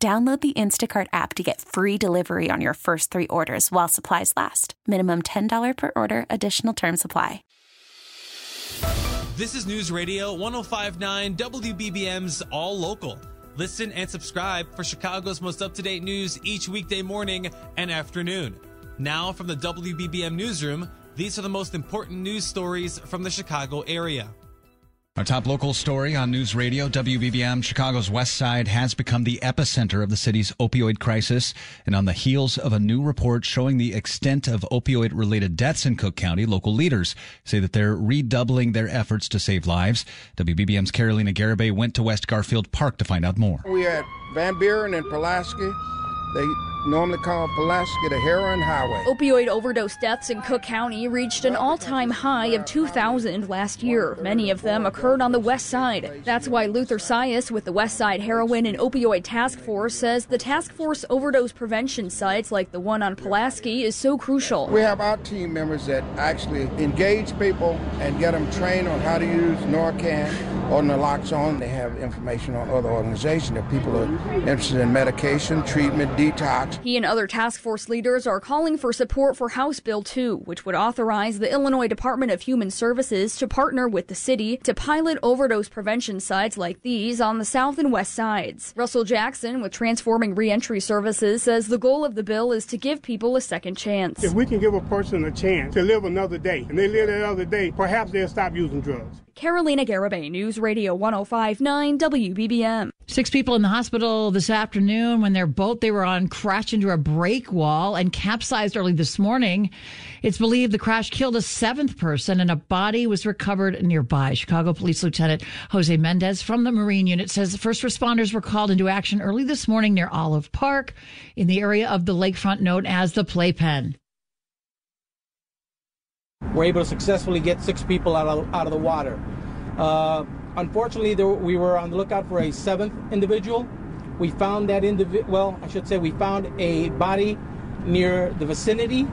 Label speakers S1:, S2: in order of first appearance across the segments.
S1: Download the Instacart app to get free delivery on your first three orders while supplies last. Minimum $10 per order, additional term supply.
S2: This is News Radio 1059 WBBM's All Local. Listen and subscribe for Chicago's most up to date news each weekday morning and afternoon. Now, from the WBBM Newsroom, these are the most important news stories from the Chicago area.
S3: Our top local story on News Radio, WBBM, Chicago's West Side has become the epicenter of the city's opioid crisis. And on the heels of a new report showing the extent of opioid related deaths in Cook County, local leaders say that they're redoubling their efforts to save lives. WBBM's Carolina Garibay went to West Garfield Park to find out more.
S4: We're at Van Buren and Pulaski. They normally called Pulaski the heroin highway.
S5: Opioid overdose deaths in Cook County reached an all time high of 2,000 last year. Many of them occurred on the west side. That's why Luther Sias with the West Side Heroin and Opioid Task Force says the task force overdose prevention sites like the one on Pulaski is so crucial.
S4: We have our team members that actually engage people and get them trained on how to use Narcan or naloxone. They have information on other organizations if people are interested in medication, treatment, detox.
S5: He and other task force leaders are calling for support for House Bill 2, which would authorize the Illinois Department of Human Services to partner with the city to pilot overdose prevention sites like these on the south and west sides. Russell Jackson with Transforming Reentry Services says the goal of the bill is to give people a second chance.
S6: If we can give a person a chance to live another day and they live that other day, perhaps they'll stop using drugs.
S5: Carolina Garibay, News Radio 1059 WBBM.
S7: Six people in the hospital this afternoon when their boat they were on crashed into a break wall and capsized early this morning. It's believed the crash killed a seventh person and a body was recovered nearby. Chicago Police Lieutenant Jose Mendez from the Marine Unit says first responders were called into action early this morning near Olive Park in the area of the lakefront known as the Playpen.
S8: We're able to successfully get six people out of, out of the water. Uh, unfortunately, there, we were on the lookout for a seventh individual. We found that individual, well, I should say, we found a body near the vicinity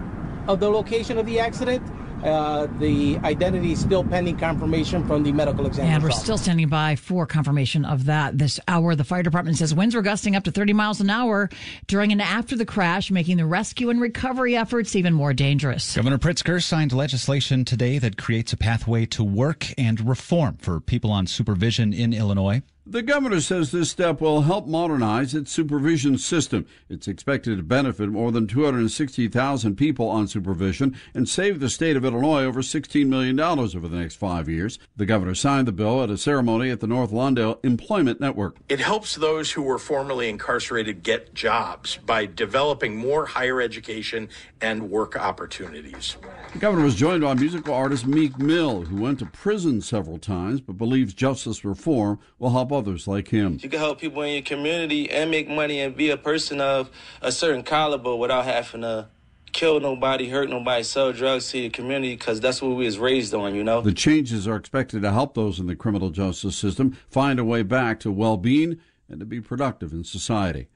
S8: of the location of the accident. Uh, the identity is still pending confirmation from the medical examiner.
S7: And we're still standing by for confirmation of that this hour. The fire department says winds were gusting up to 30 miles an hour during and after the crash, making the rescue and recovery efforts even more dangerous.
S3: Governor Pritzker signed legislation today that creates a pathway to work and reform for people on supervision in Illinois.
S9: The governor says this step will help modernize its supervision system. It's expected to benefit more than 260,000 people on supervision and save the state of Illinois over $16 million over the next five years. The governor signed the bill at a ceremony at the North Lawndale Employment Network.
S10: It helps those who were formerly incarcerated get jobs by developing more higher education and work opportunities.
S9: The governor was joined by musical artist Meek Mill, who went to prison several times but believes justice reform will help others like him.
S11: You can help people in your community and make money and be a person of a certain caliber without having to kill nobody, hurt nobody, sell drugs to the community because that's what we was raised on, you know.
S9: The changes are expected to help those in the criminal justice system find a way back to well-being and to be productive in society.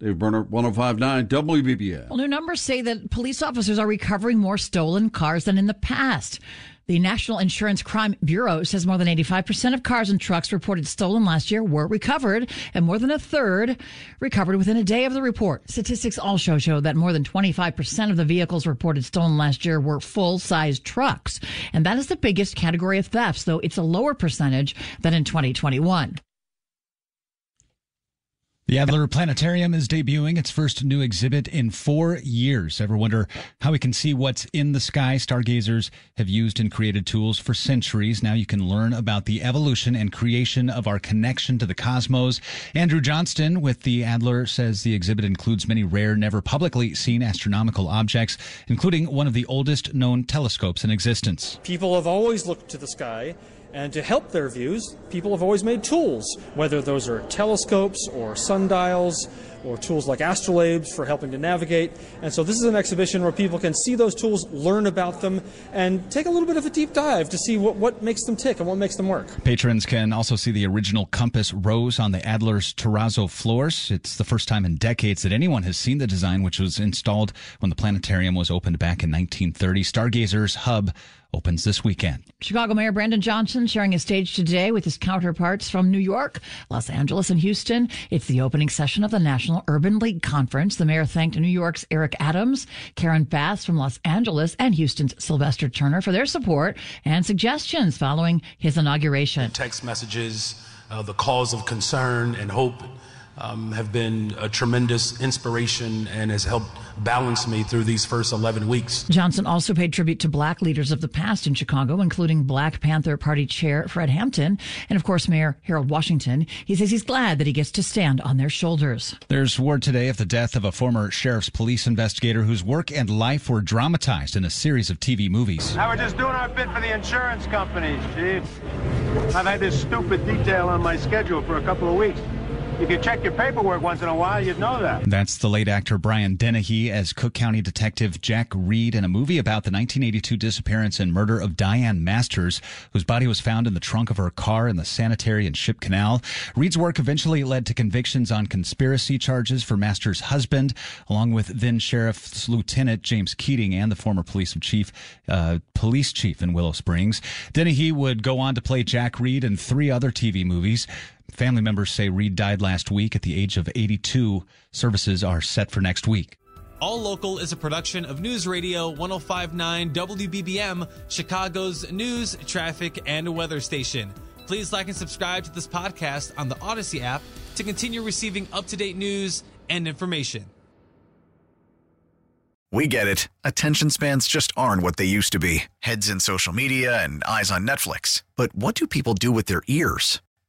S9: Dave Berner, 1059 WBBM.
S7: Well, new numbers say that police officers are recovering more stolen cars than in the past. The National Insurance Crime Bureau says more than 85% of cars and trucks reported stolen last year were recovered, and more than a third recovered within a day of the report. Statistics also show that more than 25% of the vehicles reported stolen last year were full size trucks. And that is the biggest category of thefts, though it's a lower percentage than in 2021.
S3: The Adler Planetarium is debuting its first new exhibit in four years. Ever wonder how we can see what's in the sky? Stargazers have used and created tools for centuries. Now you can learn about the evolution and creation of our connection to the cosmos. Andrew Johnston with the Adler says the exhibit includes many rare, never publicly seen astronomical objects, including one of the oldest known telescopes in existence.
S12: People have always looked to the sky and to help their views, people have always made tools, whether those are telescopes or sundials or tools like astrolabes for helping to navigate. And so this is an exhibition where people can see those tools, learn about them, and take a little bit of a deep dive to see what, what makes them tick and what makes them work.
S3: Patrons can also see the original compass rose on the Adler's terrazzo floors. It's the first time in decades that anyone has seen the design, which was installed when the planetarium was opened back in 1930. Stargazers Hub opens this weekend.
S7: Chicago Mayor Brandon Johnson sharing a stage today with his counterparts from New York, Los Angeles, and Houston. It's the opening session of the National Urban League Conference. The mayor thanked New York's Eric Adams, Karen Bass from Los Angeles, and Houston's Sylvester Turner for their support and suggestions following his inauguration.
S13: Text messages, uh, the calls of concern and hope um, have been a tremendous inspiration and has helped balance me through these first 11 weeks.
S7: Johnson also paid tribute to black leaders of the past in Chicago, including Black Panther Party Chair Fred Hampton and, of course, Mayor Harold Washington. He says he's glad that he gets to stand on their shoulders.
S3: There's word today of the death of a former sheriff's police investigator whose work and life were dramatized in a series of TV movies.
S14: Now we're just doing our bit for the insurance companies, Chief. I've had this stupid detail on my schedule for a couple of weeks. If you check your paperwork once in a while, you'd know that.
S3: That's the late actor Brian Dennehy as Cook County Detective Jack Reed in a movie about the 1982 disappearance and murder of Diane Masters, whose body was found in the trunk of her car in the sanitary and ship canal. Reed's work eventually led to convictions on conspiracy charges for Masters' husband, along with then Sheriff's Lieutenant James Keating and the former police chief, uh, police chief in Willow Springs. Dennehy would go on to play Jack Reed in three other TV movies. Family members say Reed died last week at the age of 82. Services are set for next week.
S2: All Local is a production of News Radio 1059 WBBM, Chicago's news, traffic, and weather station. Please like and subscribe to this podcast on the Audacy app to continue receiving up to date news and information.
S15: We get it. Attention spans just aren't what they used to be heads in social media and eyes on Netflix. But what do people do with their ears?